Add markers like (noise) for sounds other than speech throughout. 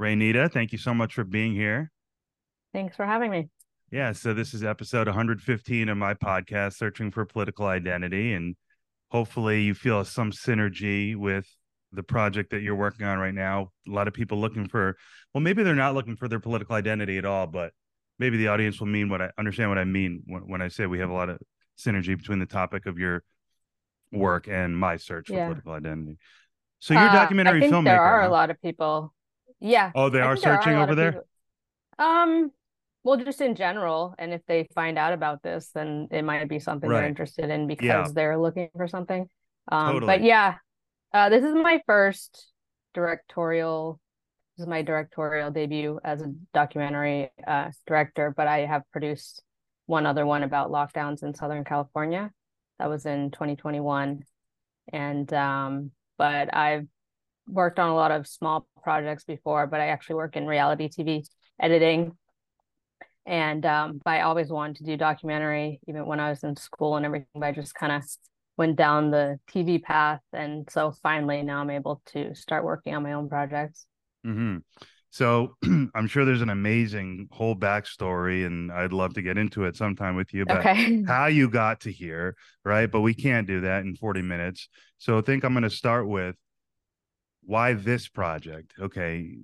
Raynita, thank you so much for being here. Thanks for having me. Yeah, so this is episode 115 of my podcast, Searching for Political Identity. And hopefully you feel some synergy with the project that you're working on right now. A lot of people looking for, well, maybe they're not looking for their political identity at all, but maybe the audience will mean what I understand what I mean when, when I say we have a lot of synergy between the topic of your work and my search for Yeah. political identity. So you're Uh, documentary I think filmmaker. there are huh? a lot of people. Yeah. Oh, they I are searching a over there? people- Um, well, just in general, and if they find out about this, then it might be something Right. they're interested in because Yeah. they're looking for something. Um, Totally. but yeah, uh, this is my first directorial. This is my directorial debut as a documentary uh, director, but I have produced one other one about lockdowns in Southern California. That was in 2021, and um, but I've worked on a lot of small projects before, but I actually work in reality TV editing. And um, but I always wanted to do documentary, even when I was in school and everything. But I just kind of went down the TV path, and so finally now I'm able to start working on my own projects. hmm So (clears throat) I'm sure there's an amazing whole backstory, and I'd love to get into it sometime with you. But Okay. (laughs) how you got to here, right? But we can't do that in 40 minutes. So I think I'm going to start with why this project. Okay,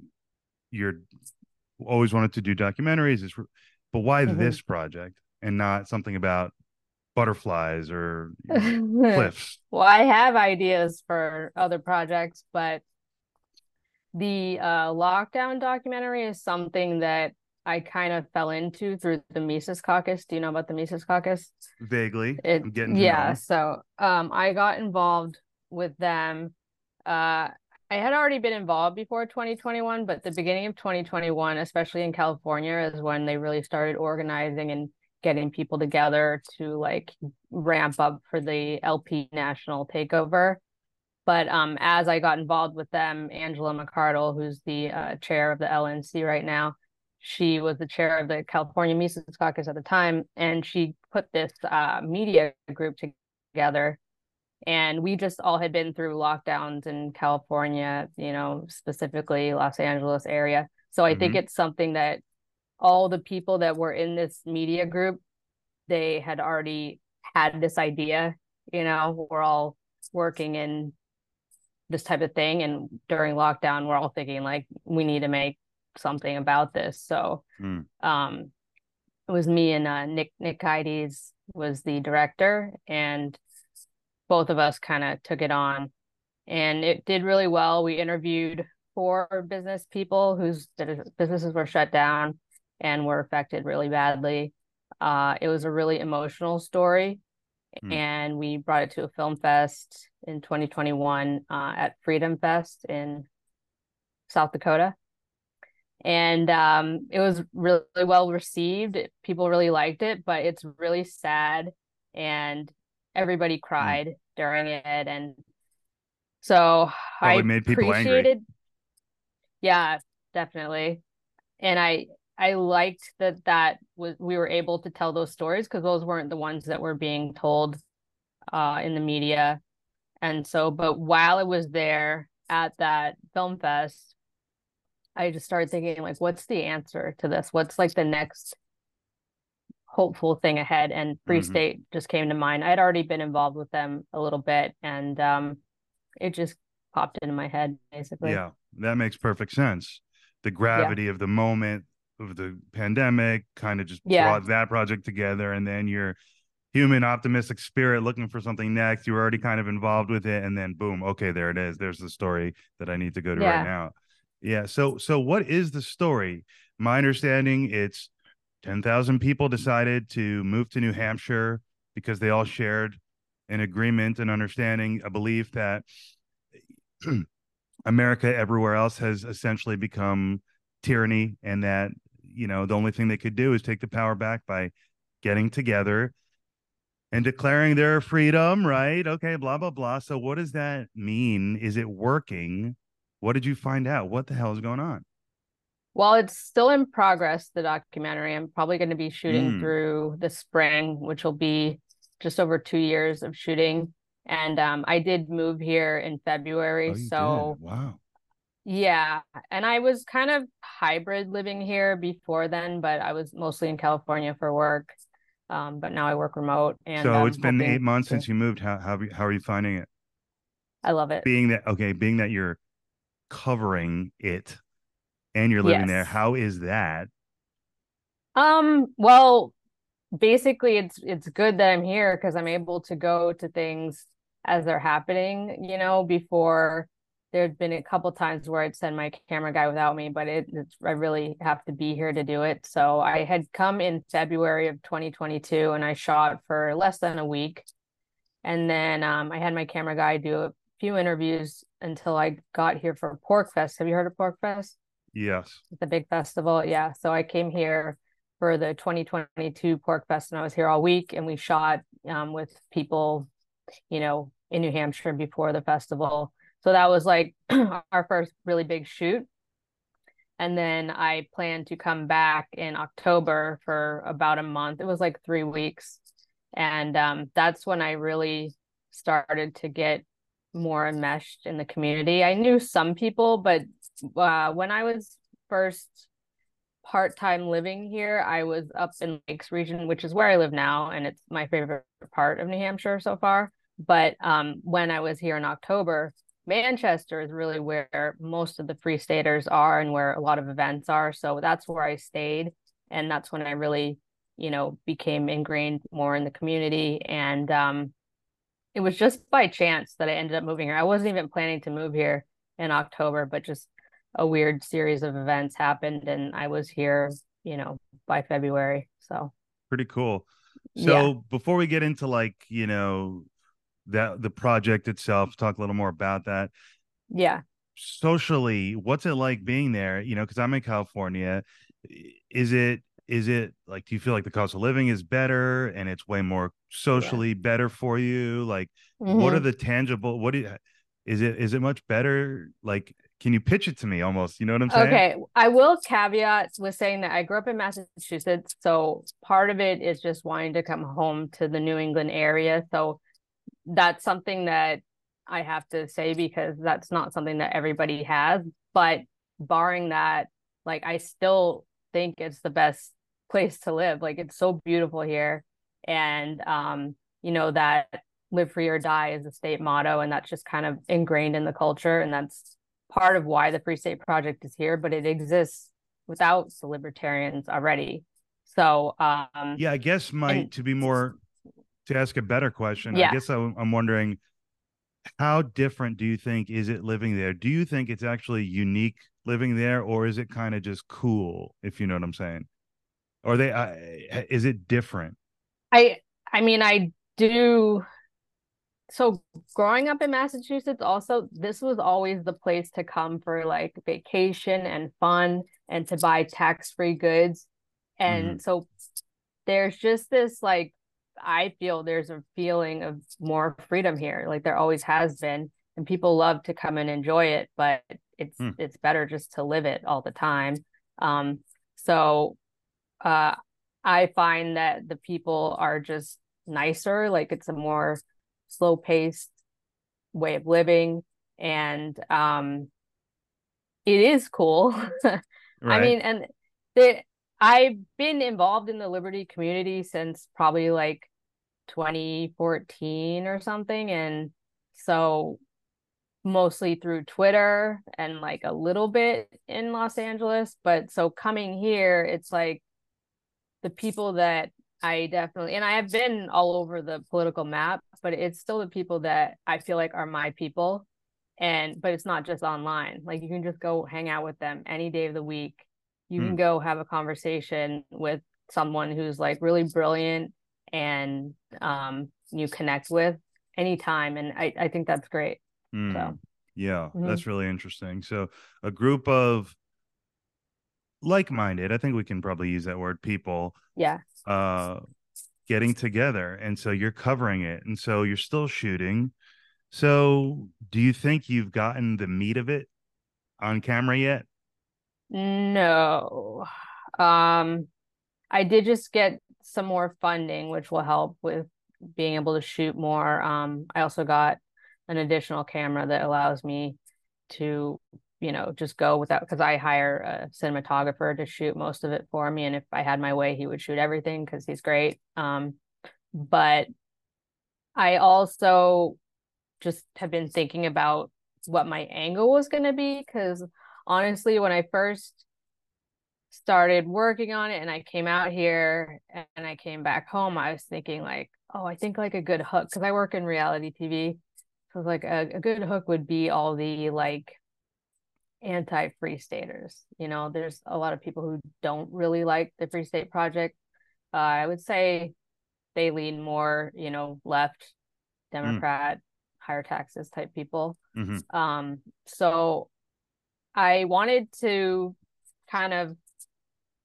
you're always wanted to do documentaries, it's- but why Mhm. this project and not something about butterflies or you know, (laughs) cliffs? Well, I have ideas for other projects, but the uh, lockdown documentary is something that I kind of fell into through the Mises Caucus. Do you know about the Mises Caucus? Vaguely, It, I'm getting to yeah, so um, I got involved with them. Uh, I had already been involved before 2021, but the beginning of 2021, especially in California, is when they really started organizing and getting people together to like ramp up for the LP national takeover. But um, as I got involved with them, Angela McArdle, who's the uh, chair of the LNC right now, she was the chair of the California Mises Caucus at the time, and she put this uh, media group together. And we just all had been through lockdowns in California, you know, specifically Los Angeles area. So I think it's something that all the people that were in this media group, they had already had this idea, you know, we're all working in this type of thing. And during lockdown, we're all thinking like, we need to make something about this. So Hmm. um it was me and uh, Nick Nick Ides was the director and both of us kind of took it on and it did really well. We interviewed four business people whose businesses were shut down and were affected really badly. Uh, it was a really emotional story Hmm. and we brought it to a film fest in 2021 uh, at Freedom Fest in South Dakota and um, it was really well received. People really liked it, but it's really sad, and everybody cried during it, and so Probably I made people angry. appreciated. Yeah, definitely, and I I liked that that was we were able to tell those stories because those weren't the ones that were being told uh, in the media, and so but while I was there at that film fest I just started thinking like, what's the answer to this? What's like the next hopeful thing ahead? And Free Mhm. State just came to mind. I'd already been involved with them a little bit, and um, it just popped into my head basically. Yeah, that makes perfect sense. The gravity of the moment of the pandemic kind of just Yeah. brought that project together, and then your human optimistic spirit looking for something next. You were already kind of involved with it, and then boom, okay, there it is. There's the story that I need to go to Yeah. right now. Yeah. So, so what is the story? My understanding, it's ten thousand people decided to move to New Hampshire because they all shared an agreement and understanding, a belief that (clears throat) America everywhere else has essentially become tyranny and that you know the only thing they could do is take the power back by getting together and declaring their freedom right? Okay blah blah blah. So what does that mean? Is it working? What did you find out? What the hell is going on Well, it's still in progress, the documentary. I'm probably going to be shooting Mm. through the spring, which will be just over two years of shooting. And um, I did move here in February. Oh, so did. wow Yeah, and I was kind of hybrid living here before then, but I was mostly in California for work. Um, but now I work remote. And so I'm it's been eight months to- since you moved. How how how are you finding it? I love it. Being that okay, being that you're covering it and you're living there, how is that? Um, well, basically it's it's good that I'm here because I'm able to go to things as they're happening, you know, before there'd been a couple times where I'd send my camera guy without me, but it it's I really have to be here to do it. So I had come in February of 2022 and I shot for less than a week. And then um I had my camera guy do a few interviews until I got here for PorcFest. Have you heard of PorcFest? Yes. the big festival. Yeah. So I came here for the 2022 PorcFest and I was here all week and we shot um, with people, you know, in New Hampshire before the festival. So that was like (clears throat) our first really big shoot. And then I planned to come back in October for about a month. It was like three weeks. And um, that's when I really started to get more enmeshed in the community. I knew some people, but uh, when I was first part-time living here, I was up in Lakes region, which is where I live now, and it's my favorite part of New Hampshire so far. But um, when I was here in October, Manchester is really where most of the free staters are and where a lot of events are. So that's where I stayed. And that's when I really, you know, became ingrained more in the community. And um, it was just by chance that I ended up moving here. I wasn't even planning to move here in October, but just a weird series of events happened and I was here, you know, by February. So Pretty cool. Yeah. So before we get into like, you know, that the project itself, talk a little more about that. yeah. Socially, what's it like being there? You know, because I'm in California. Is it is it like do you feel like the cost of living is better and it's way more socially better for you? Like what are Mhm. the tangible what do you, is it is it much better? Like can you pitch it to me almost? You know what I'm saying? Okay, I will caveat with saying that I grew up in Massachusetts, so part of it is just wanting to come home to the New England area. So that's something that I have to say because that's not something that everybody has. But barring that, like I still think it's the best place to live. Like it's so beautiful here. And um, you know, that live free or die is the state motto, and that's just kind of ingrained in the culture. And that's part of why the Free State Project is here, but it exists without the libertarians already. So um Yeah, I guess my And- to be more to ask a better question. I guess I'm, I'm wondering how different do you think is it living there? Do you think it's actually unique living there, or is it kind of just cool? If you know what I'm saying, or they uh, is it different? I I mean I do so growing up in Massachusetts also this was always the place to come for like vacation and fun and to buy tax-free goods. And so there's just this like I feel there's a feeling of more freedom here like there always has been and people love to come and enjoy it but it's Hmm. it's better just to live it all the time. Um so uh I find that the people are just nicer like it's a more slow paced way of living. And um it is cool. (laughs) I mean and the I've been involved in the Liberty community since probably like 2014 or something. And so mostly through Twitter and like a little bit in Los Angeles. But so coming here it's like the people that I definitely and I have been all over the political map but it's still the people that I feel like are my people and but it's not just online like you can just go hang out with them any day of the week you Hmm. can go have a conversation with someone who's like really brilliant and um you connect with anytime and I, I think that's great Mm, so yeah, Mhm. that's really interesting. So a group of like-minded, I think we can probably use that word, people yeah. uh getting together. And so you're covering it. And so you're still shooting. So do you think you've gotten the meat of it on camera yet? No. Um I did just get some more funding which will help with being able to shoot more. Um I also got an additional camera that allows me to you know, just go without because I hire a cinematographer to shoot most of it for me. And if I had my way, he would shoot everything because he's great. Um, but I also just have been thinking about what my angle was going to be because honestly, when I first started working on it and I came out here and I came back home, I was thinking like, oh, I think like a good hook because I work in reality TV. So like a, a good hook would be all the like anti free staters. You know, there's a lot of people who don't really like the Free State Project. Uh, I would say they lean more, you know, left, mm. Democrat, mm. higher taxes type people. Mm-hmm. Um, so I wanted to kind of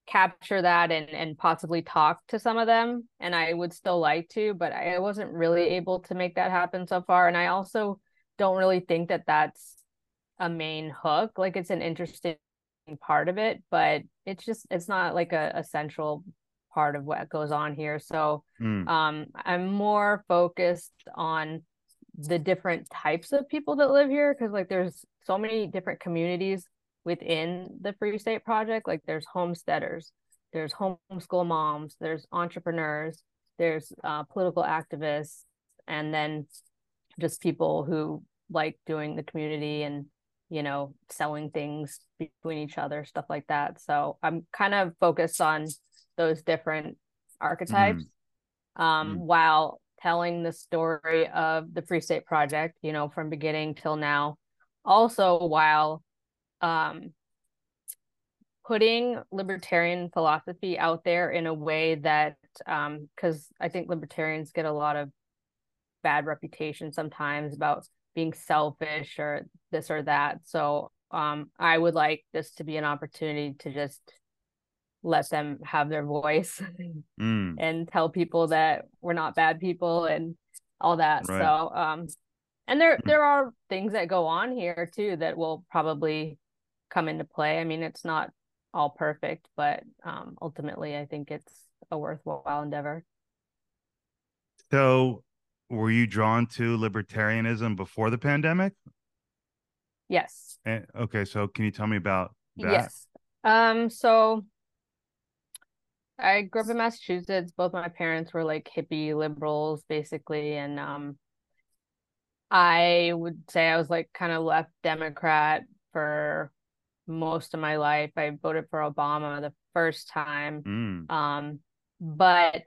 capture that and and possibly talk to some of them and I would still like to but I wasn't really able to make that happen so far and I also don't really think that that's a main hook like it's an interesting part of it but it's just it's not like a, a central part of what goes on here so mm. um i'm more focused on the different types of people that live here because like there's so many different communities within the free state project like there's homesteaders there's homeschool moms there's entrepreneurs there's uh, political activists and then just people who like doing the community and you know selling things between each other stuff like that so i'm kind of focused on those different archetypes mm. um, mm. while telling the story of the free state project you know from beginning till now also while um, putting libertarian philosophy out there in a way that because um, i think libertarians get a lot of bad reputation sometimes about being selfish or this or that so um, i would like this to be an opportunity to just let them have their voice (laughs) mm. and tell people that we're not bad people and all that right. so um and there mm. there are things that go on here too that will probably come into play i mean it's not all perfect but um ultimately i think it's a worthwhile endeavor so were you drawn to libertarianism before the pandemic yes and, okay so can you tell me about that yes um so I grew up in Massachusetts. Both my parents were like hippie liberals, basically, and um, I would say I was like kind of left Democrat for most of my life. I voted for Obama the first time, mm. um, but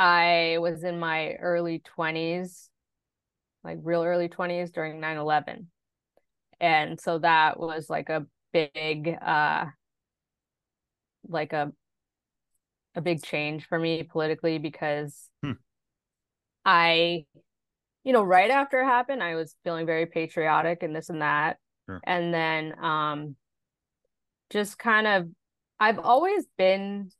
I was in my early twenties, like real early twenties during 9-11. and so that was like a big, uh, like a a big change for me politically because hmm. I, you know, right after it happened, I was feeling very patriotic and this and that. Sure. And then um just kind of I've always been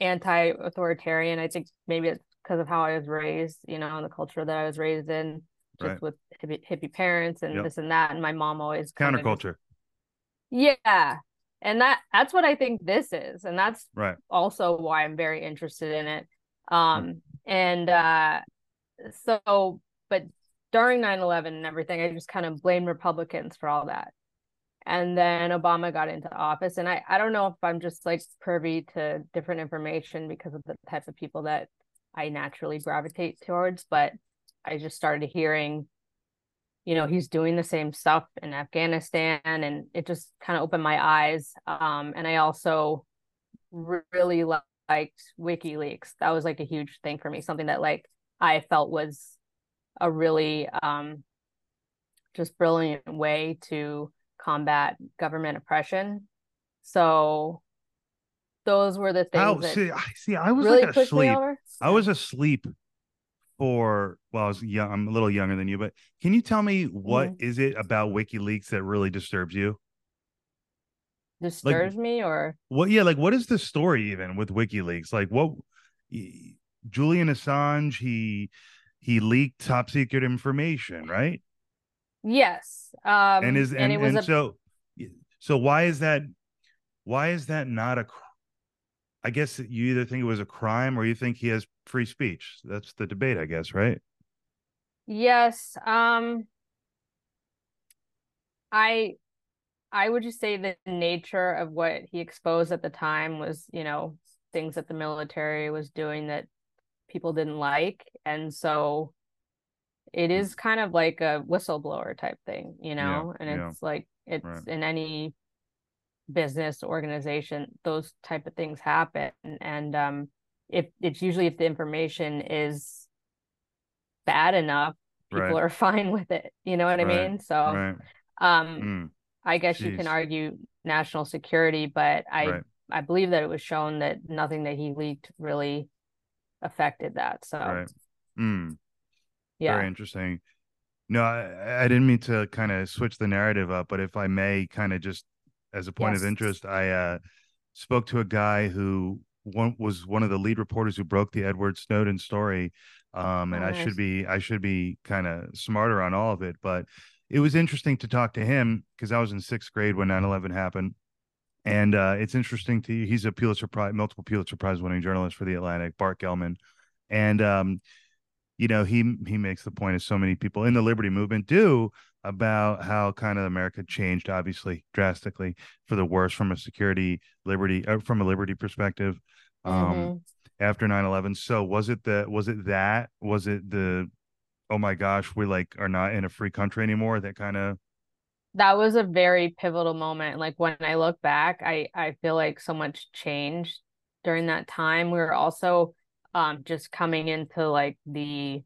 anti-authoritarian. I think maybe it's because of how I was raised, you know, and the culture that I was raised in, just right. with hippie, hippie parents and yep. this and that. And my mom always counterculture. Yeah, and that that's what i think this is and that's right also why i'm very interested in it um and uh so but during 9-11 and everything i just kind of blame republicans for all that and then obama got into office. And i i don't know if i'm just like privy to different information because of the type of people that i naturally gravitate towards but i just started hearing you know he's doing the same stuff in afghanistan and it just kind of opened my eyes. Um and i also really liked wikileaks. That was like a huge thing for me something that like i felt was a really um just brilliant way to combat government oppression so those were the things oh, see, I see I was really like asleep. I was asleep for well, I was young. I'm a little younger than you, but can you tell me what mm-hmm. is it about WikiLeaks that really disturbs you? Disturbs like, me, or what? Yeah, like what is the story even with WikiLeaks? Like what? Julian Assange, he he leaked top secret information, right? Yes. Um, and is and, and it was and a... so so why is that? Why is that not a I guess you either think it was a crime or you think he has free speech. That's the debate, I guess, right? Yes. Um I I would just say the nature of what he exposed at the time was, you know, things that the military was doing that people didn't like. And so it is kind of like a whistleblower type thing, you know, Yeah, and yeah. it's like it's Right. in any business organization, those type of things happen. And um if it's usually if the information is bad enough, people Right. are (laughs) fine with it. You know what I mean? So Right. um Mm, I guess you can argue national security, but I right. I believe that it was shown that nothing that he leaked really affected that. So Right. Mm. Yeah. Very interesting. No, I, I didn't mean to kind of switch the narrative up, but if I may, kind of just as a point of interest, I uh, spoke to a guy who one was one of the lead reporters who broke the Edward Snowden story. Um, and I should be I should be kind of smarter on all of it, but it was interesting to talk to him because I was in sixth grade when 9-11 happened. And uh, it's interesting to he's a Pulitzer Prize, multiple Pulitzer Prize winning journalist for the Atlantic, Bart Gellman. And um, you know, he he makes the point as so many people in the liberty movement do about how kind of America changed, obviously, drastically for the worse from a security liberty uh, from a liberty perspective. Um, Mhm. after 9-11 so was it the was it that was it the oh my gosh we like are not in a free country anymore that kind of That was a very pivotal moment. Like when I look back, I I feel like so much changed during that time. We were also um just coming into like the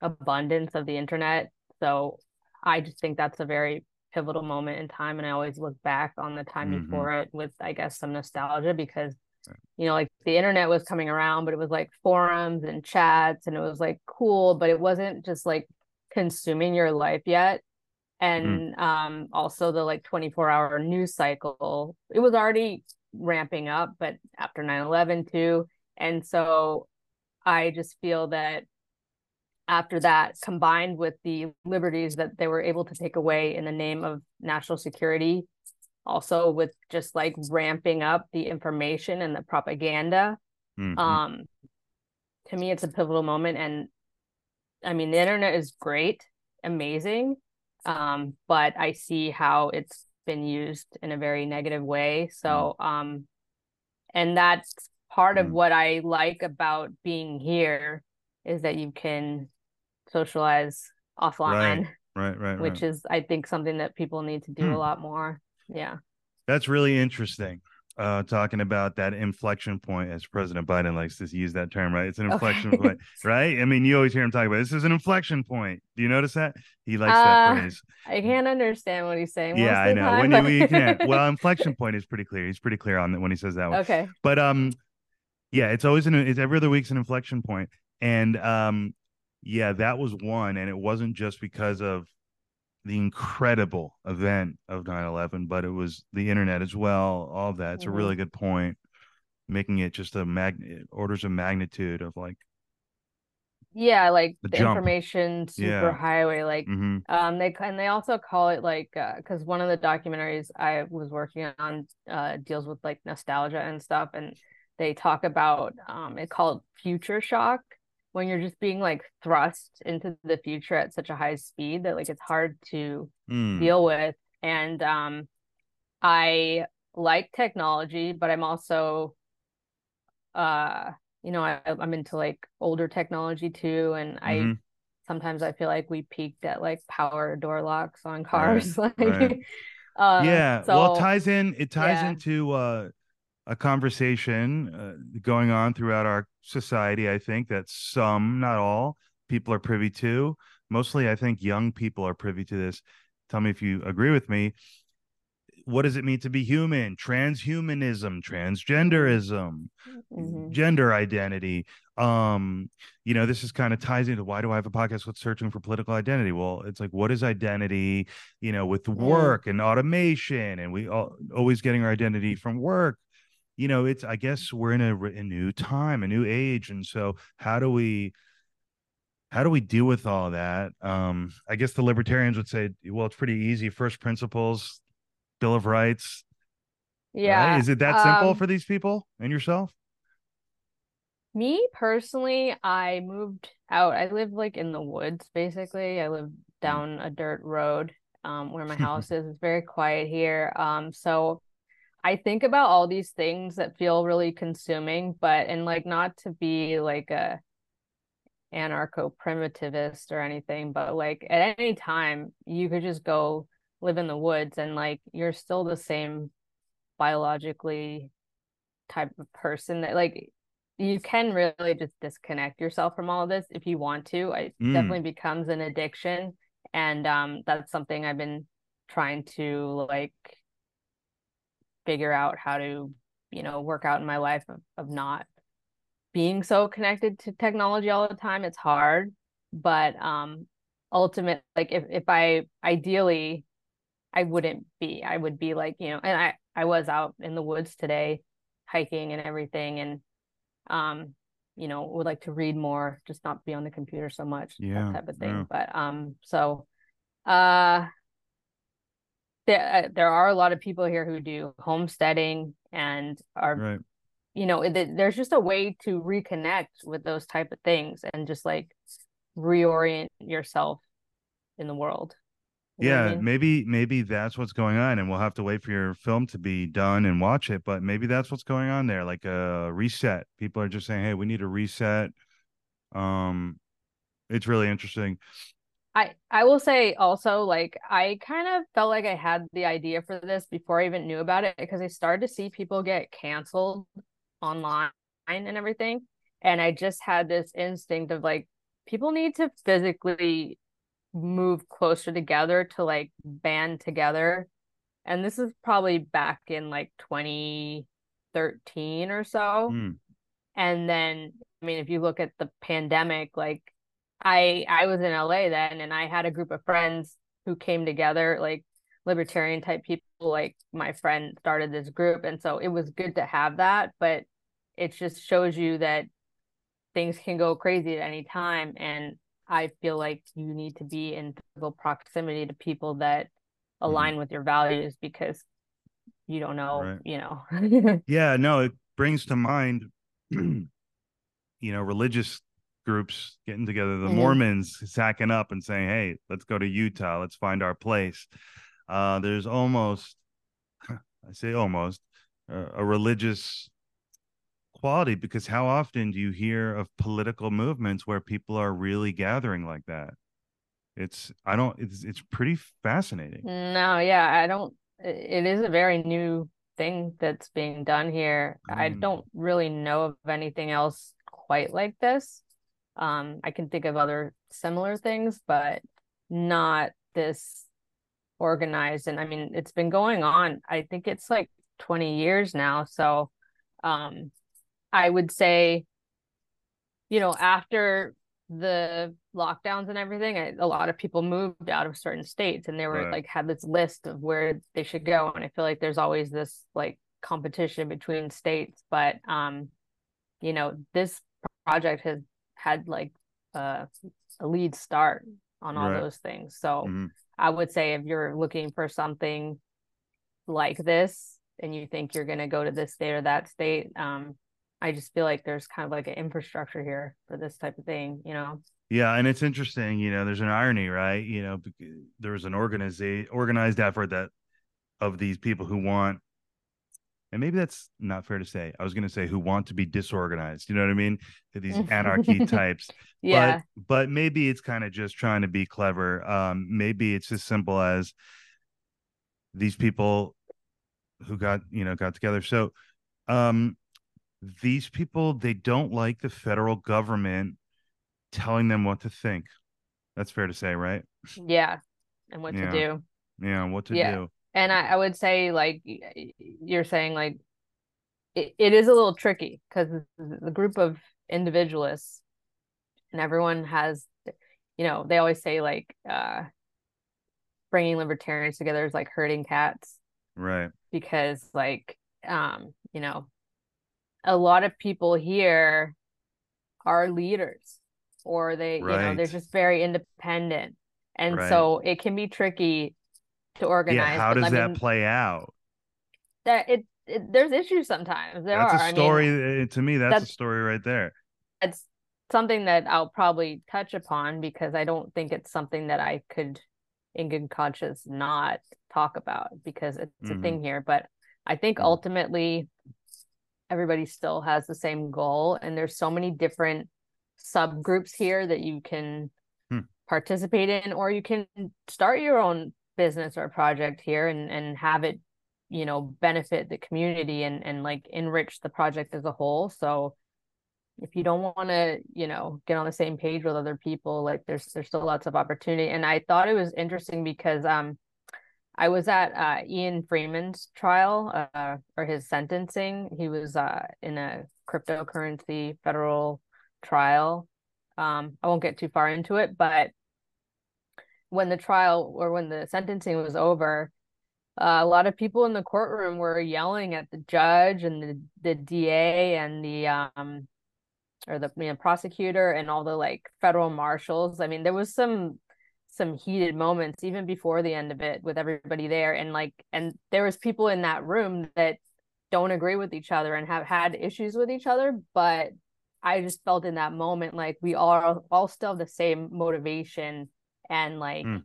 abundance of the internet. So I just think that's a very pivotal moment in time and I always look back on the time Mhm. before it with I guess some nostalgia because you know like the internet was coming around but it was like forums and chats and it was like cool but it wasn't just like consuming your life yet and um also the like 24 hour news cycle it was already ramping up but after 9-11 too and so i just feel that after that combined with the liberties that they were able to take away in the name of national security also with just like ramping up the information and the propaganda Mhm. um to me it's a pivotal moment. And i mean the internet is great amazing um but i see how it's been used in a very negative way. So um and that's part of Mm. what i like about being here is that you can socialize offline right right which right is i think something that people need to do Hmm. a lot more. Yeah. That's really interesting uh talking about that inflection point as president biden likes to use that term right? It's an inflection Okay. point (laughs) right? I mean you always hear him talk about this is an inflection point. Do you notice that? He likes Uh, that phrase. I can't understand what he's saying. Yeah i know. time, when but- you can (laughs) well inflection point is pretty clear. He's pretty clear on that when he says that one. Okay. But um yeah it's always an it's every other week's an inflection point and um yeah that was one and it wasn't just because of the incredible event of 9-11 but it was the internet as well all of that it's Mhm. a really good point making it just a mag orders of magnitude of like Yeah, like The the information Yeah. superhighway, like mhm, um they and they also call it like uh because one of the documentaries I was working on uh deals with like nostalgia and stuff and they talk about um it called future shock when you're just being like thrust into the future at such a high speed that like it's hard to mm, deal with and um I like technology but I'm also uh you know I, I'm into like older technology too and I mhm. sometimes I feel like we peaked at like power door locks on cars (laughs) like right. uh yeah well it ties in it ties yeah. into uh a conversation uh, going on throughout our society i think that some not all people are privy to. Mostly i think young people are privy to this. Tell me if you agree with me. What does it mean to be human? Transhumanism transgenderism mhm. gender identity. Um you know this is kind of ties into why do i have a podcast with searching for political identity? Well it's like what is identity you know with work and automation and we all always getting our identity from work you know it's i guess we're in a, a new time a new age and so how do we how do we deal with all that um i guess the libertarians would say well it's pretty easy first principles bill of rights yeah right? is it that simple um, for these people and yourself me personally I moved out I live like in the woods basically I live Mm. down a dirt road um, where my (laughs) house is. It's very quiet here. Um, so I think about all these things that feel really consuming, but and like not to be like a anarcho primitivist or anything, but like at any time you could just go live in the woods and like you're still the same biologically type of person that like you can really just disconnect yourself from all of this if you want to. It mm. definitely becomes an addiction. And um that's something I've been trying to like figure out how to, you know, work out in my life of, of not being so connected to technology all the time. It's hard. But um ultimate like if, if I ideally I wouldn't be. I would be like, you know, and I I was out in the woods today hiking and everything and um you know would like to read more just not be on the computer so much yeah, that type of thing yeah. but um so uh there uh, there are a lot of people here who do homesteading and are right. you know it, there's just a way to reconnect with those type of things and just like reorient yourself in the world yeah I mean? maybe maybe that's what's going on and we'll have to wait for your film to be done and watch it but maybe that's what's going on there like a reset people are just saying hey we need a reset um it's really interesting i i will say also like i kind of felt like i had the idea for this before i even knew about it because i started to see people get canceled online and everything and i just had this instinct of like people need to physically move closer together to like band together. And this is probably back in like 2013 or so. Mm. And then I mean if you look at the pandemic like I I was in LA then and I had a group of friends who came together like libertarian type people like my friend started this group and so it was good to have that but it just shows you that things can go crazy at any time and I feel like you need to be in physical proximity to people that mm-hmm. align mm with your values because you don't know, right. you know. yeah, no, it (laughs) brings to mind, (clears throat) you know, religious groups getting together, the mm-hmm. Mormons sacking up and saying, "Hey, let's go to Utah. Let's find our place." Uh, there's almost, (laughs) I say almost, uh, a religious quality because how often do you hear of political movements where people are really gathering like that it's i don't it's it's pretty fascinating no yeah i don't it is a very new thing that's being done here mm. i don't really know of anything else quite like this um i can think of other similar things but not this organized and i mean it's been going on i think it's like 20 years now so um I would say, you know, after the lockdowns and everything, I, a lot of people moved out of certain states and they were right. like had this list of where they should go. And I feel like there's always this like competition between states. But um, you know, this project has had like uh, a lead start on all right. those things. So mm-hmm. I would say if you're looking for something like this and you think you're going to go to this state or that state, um, I just feel like there's kind of like an infrastructure here for this type of thing, you know. Yeah, and it's interesting, you know, there's an irony, right? You know, there was an organized organized effort that of these people who want and maybe that's not fair to say. I was going to say who want to be disorganized. You know what I mean? These (laughs) anarchy types. Yeah. But but maybe it's kind of just trying to be clever. Um, maybe it's as simple as these people who got you know got together. So, um, these people they don't like the federal government telling them what to think. That's fair to say, right? Yeah. And what yeah. to do. Yeah, what to yeah. do. And I, I would say like you're saying like it, it is a little tricky because the group of individualists and everyone has you know they always say like uh bringing libertarians together is like herding cats right because like um you know a lot of people here are leaders or they right. you know they're just very independent and right. so it can be tricky to organize yeah, how does I that mean, play out that it, it, there's issues sometimes there that's are. a story I mean, eh, to me that's, that's, a story right there it's something that i'll probably touch upon because i don't think it's something that i could in good conscience not talk about because it's Mhm. a thing here. But I think Mhm. ultimately everybody still has the same goal and there's so many different subgroups here that you can Hmm. participate in or you can start your own business or project here and and have it you know benefit the community and and like enrich the project as a whole. So if you don't want to you know get on the same page with other people like there's there's still lots of opportunity. And i thought it was interesting because um i was at uh ian freeman's trial uh or his sentencing. He was uh in a cryptocurrency federal trial. Um i won't get too far into it but when the trial or when the sentencing was over uh, a lot of people in the courtroom were yelling at the judge and the, the DA and the um or the you know, prosecutor and all the like federal marshals. I mean, there was some some heated moments even before the end of it with everybody there and like and there was people in that room that don't agree with each other and have had issues with each other, but I just felt in that moment like we all all still have the same motivation and like Mm.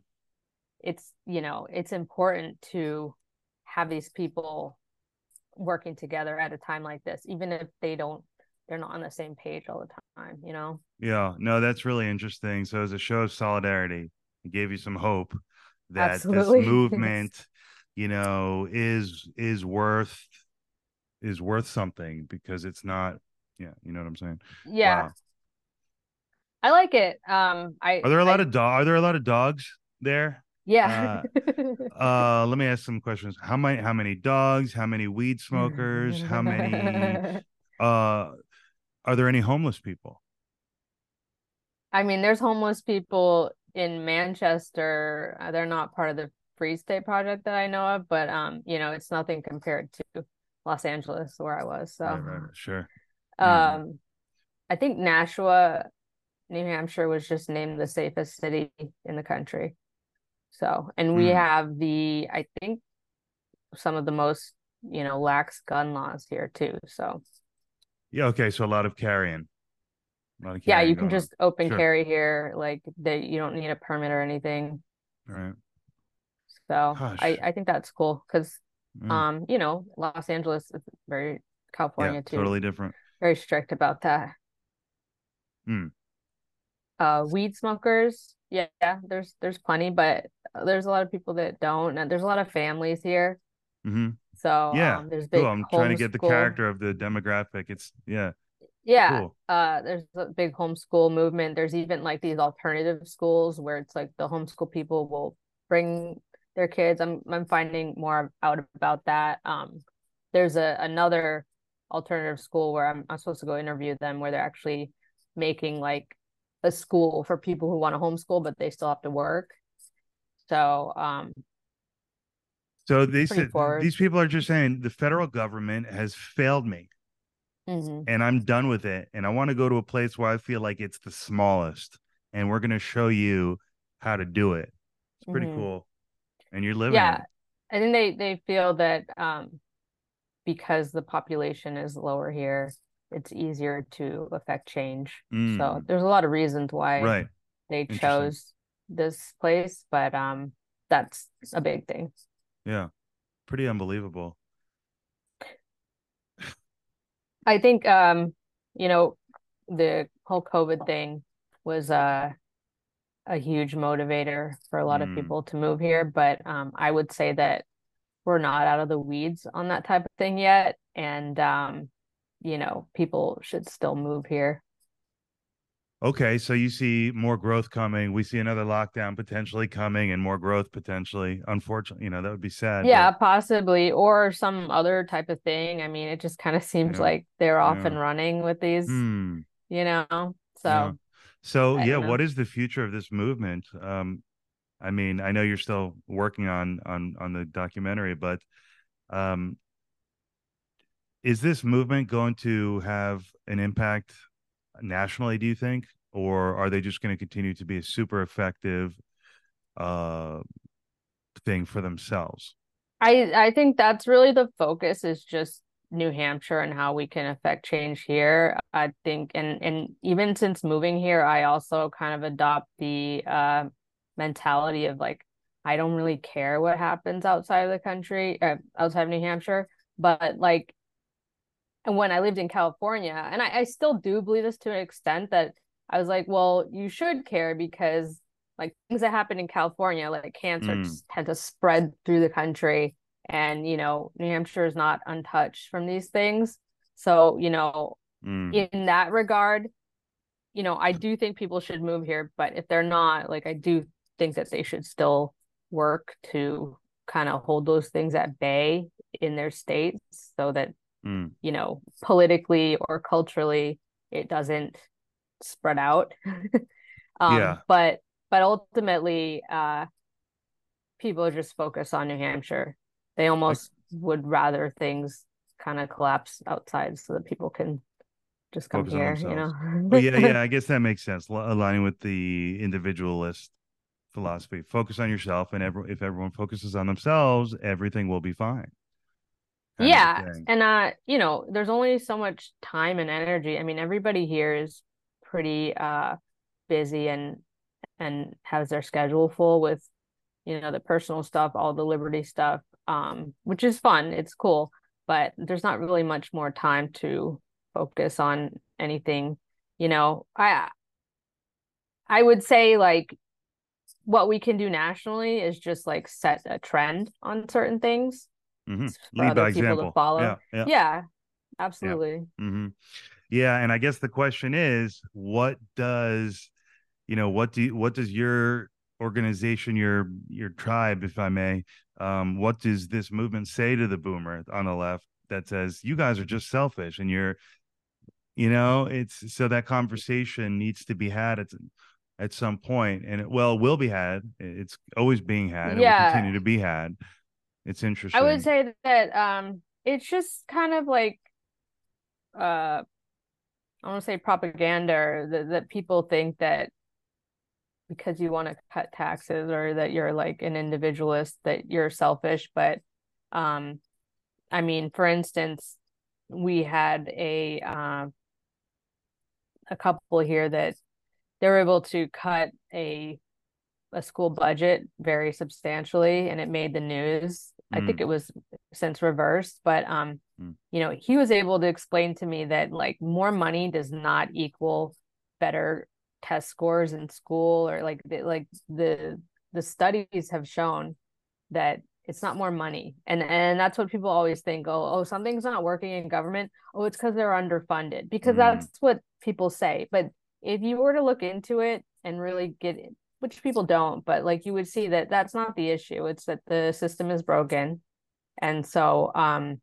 it's you know it's important to have these people working together at a time like this even if they don't they're not on the same page all the time you know Yeah, no, that's really interesting. So as a show of solidarity, it gave you some hope that Absolutely. this (laughs) movement, you know, is is worth is worth something because it's not yeah, you know what I'm saying? yeah Wow. I like it um i Are there a lot of dog are there a lot of dogs there? yeah (laughs) Uh let me ask some questions. How many how many dogs? How many weed smokers? How many (laughs) uh are there any homeless people? I mean, there's homeless people in Manchester. Uh, They're not part of the Free State Project that I know of, but um, you know, it's nothing compared to Los Angeles where I was. So, Right, right, sure. um, I think Nashua, New Hampshire was just named the safest city in the country. So, and we Mm. have the, I think, some of the most, you know, lax gun laws here too. So, Yeah, okay, so a lot of carrying. A lot of yeah, you can going on. just open Sure. carry here, like they, you don't need a permit or anything. All right. So Gosh. I, I think that's cool because Mm. um, you know, Los Angeles is very California yeah, too, totally different. very strict about that. Mm. Uh, weed smokers, yeah, yeah, there's there's plenty, but there's a lot of people that don't, and there's a lot of families here. hmm So Yeah, um, there's big Cool. I'm trying to get the character of the demographic. It's yeah, Yeah, cool. uh, there's a big homeschool movement. There's even like these alternative schools where it's like the homeschool people will bring their kids. I'm I'm finding more out about that. Um, there's a another alternative school where I'm I'm supposed to go interview them where they're actually making like a school for people who want to homeschool but they still have to work. So um So they said forward. these people are just saying the federal government has failed me mhm. and I'm done with it. And I want to go to a place where I feel like it's the smallest. And we're gonna show you how to do it. It's pretty Mhm. cool. And you're living yeah it. i think they they feel that um because the population is lower here it's easier to affect change so Mm. there's a lot of reasons why Right. they chose this place but um that's a big thing Yeah. Pretty unbelievable. i think um you know the whole covid thing was uh a huge motivator for a lot of Mm. people to move here but um i would say that we're not out of the weeds on that type of thing yet and um you know people should still move here Okay, so you see more growth coming. We see another lockdown potentially coming and more growth potentially. Unfortunately, you know, that would be sad. yeah but- possibly or some other type of thing i mean it just kind of seems Yeah. like they're off Yeah. and running with these Hmm. you know so Yeah. So I yeah, what is the future of this movement? Um, I mean, I know you're still working on on on the documentary, but um, is this movement going to have an impact nationally? Do you think, or are they just going to continue to be a super effective uh thing for themselves? I I think that's really the focus is just New Hampshire and how we can affect change here. I think and and even since moving here, I also kind of adopt the uh mentality of like I don't really care what happens outside of the country, uh, outside of New Hampshire. But like, and when I lived in California, and I, I still do believe this to an extent that I was like, well, you should care because like things that happen in California, like cancer, mm. tend to spread through the country, and you know, New Hampshire is not untouched from these things. So you know, mm. in that regard, you know, I do think people should move here, but if they're not, like, I do think that they should still work to kind of hold those things at bay in their states so that mm. you know politically or culturally it doesn't spread out (laughs) um yeah. but but ultimately uh people just focus on new hampshire they almost like, would rather things kind of collapse outside so that people can just come here you know well, yeah yeah (laughs) i guess that makes sense aligning with the individualist philosophy. Focus on yourself, and every, if everyone focuses on themselves, everything will be fine. Yeah, and uh, you know, there's only so much time and energy. I mean, everybody here is pretty uh busy and and has their schedule full with you know the personal stuff, all the liberty stuff, um, which is fun. It's cool, but there's not really much more time to focus on anything. You know, I I would say like what we can do nationally is just like set a trend on certain things mm-hmm. lead by example follow yeah, yeah. yeah absolutely yeah. Mm-hmm. yeah and i guess the question is what does you know what do you, what does your organization your your tribe if i may um what does this movement say to the boomer on the left that says you guys are just selfish and you're you know it's so that conversation needs to be had it's at some point, and it well will be had. It's always being had. Yeah, it will continue to be had. It's interesting. I would say that um, it's just kind of like uh, I want to say propaganda that that people think that because you want to cut taxes or that you're like an individualist that you're selfish but um i mean for instance we had a uh, a couple here that they were able to cut a a school budget very substantially and it made the news mm. i think mm. it was since reversed but um mm. you know he was able to explain to me that like more money does not equal better test scores in school or like the, like the the studies have shown that it's not more money and and that's what people always think oh oh something's not working in government oh it's because they're underfunded because mm. that's what people say but if you were to look into it and really get it, which people don't, but like you would see that that's not the issue. It's that the system is broken. And so um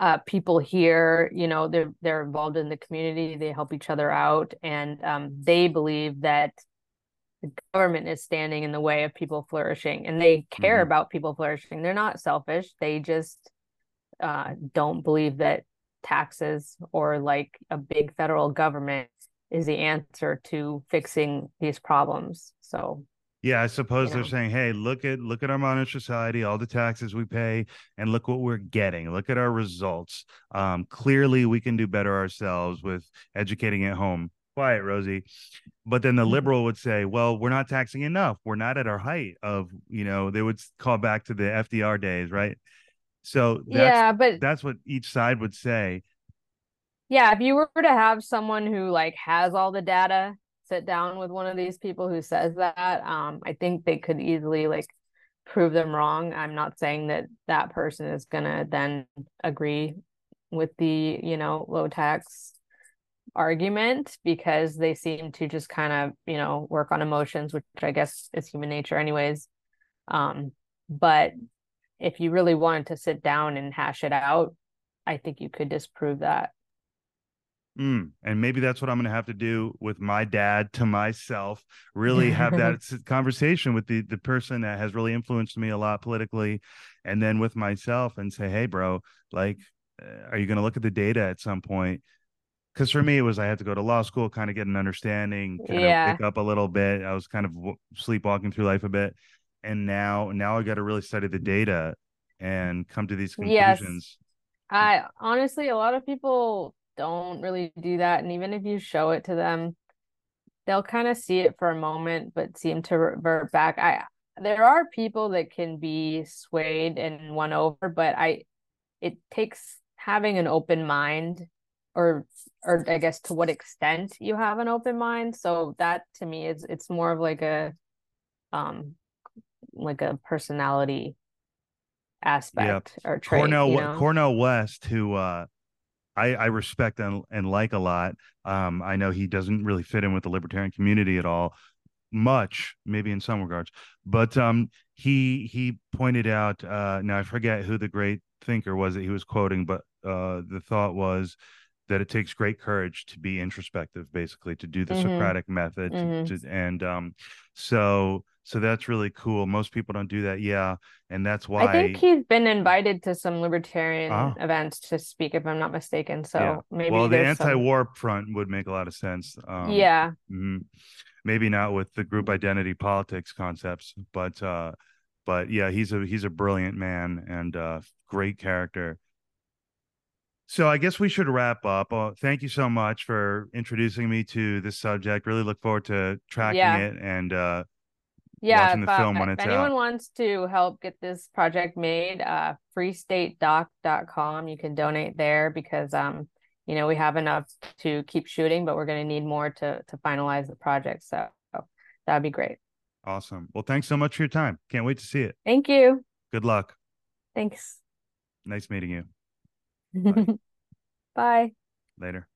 uh people here, you know, they're they're involved in the community, they help each other out and um they believe that the government is standing in the way of people flourishing and they care mm-hmm. about people flourishing. They're not selfish. They just uh don't believe that taxes or like a big federal government is the answer to fixing these problems. So yeah, I suppose they're saying, "Hey, look at look at our modern society, all the taxes we pay, and look what we're getting. Look at our results. Um, clearly, we can do better ourselves with educating at home." Quiet, Rosie. But then the mm-hmm. liberal would say, "Well, we're not taxing enough. We're not at our height of, you know." They would call back to the FDR days, right? So yeah, but that's what each side would say yeah if you were to have someone who like has all the data sit down with one of these people who says that um i think they could easily like prove them wrong. I'm not saying that that person is gonna then agree with the you know low tax argument because they seem to just kind of you know work on emotions which i guess is human nature anyways. Um but if you really wanted to sit down and hash it out i think you could disprove that Mm, and maybe that's what I'm going to have to do with my dad to myself. Really have that conversation with the the person that has really influenced me a lot politically, and then with myself and say, "Hey, bro, like, uh, are you going to look at the data at some point?" Because for me, it was I had to go to law school, kind of get an understanding, kind yeah. of pick up a little bit. I was kind of sleepwalking through life a bit, and now now I got to really study the data and come to these conclusions. Yes. I honestly, a lot of people don't really do that. And even if you show it to them, they'll kind of see it for a moment, but seem to revert back. I there are people that can be swayed and won over, but I it takes having an open mind or or I guess to what extent you have an open mind. So that to me is it's more of like a um like a personality aspect yeah. or trait. Cornel you know? Cornel West, who uh I, I respect and, and like a lot. Um, I know he doesn't really fit in with the libertarian community at all, much, maybe in some regards. But um, he he pointed out. Uh, now I forget who the great thinker was that he was quoting, but uh, the thought was that it takes great courage to be introspective, basically, to do the mm-hmm. Socratic method, mm-hmm. to, and um, so so that's really cool. Most people don't do that, yeah, and that's why I think he's been invited to some libertarian uh, events to speak, if I'm not mistaken. So yeah. maybe well, the anti-war some... front would make a lot of sense. Um, yeah, mm-hmm. maybe not with the group identity politics concepts, but uh, but yeah, he's a he's a brilliant man and uh, great character so I guess we should wrap up. Uh, thank you so much for introducing me to this subject. Really look forward to tracking yeah. it and uh, yeah, watching the if, film uh, when it's if anyone out. wants to help get this project made, uh, freestatedoc.com. You can donate there because um, you know, we have enough to keep shooting, but we're going to need more to to finalize the project. So, so that'd be great. Awesome. Well, thanks so much for your time. Can't wait to see it. Thank you. Good luck. Thanks. Nice meeting you. (laughs) Bye. Bye. Later.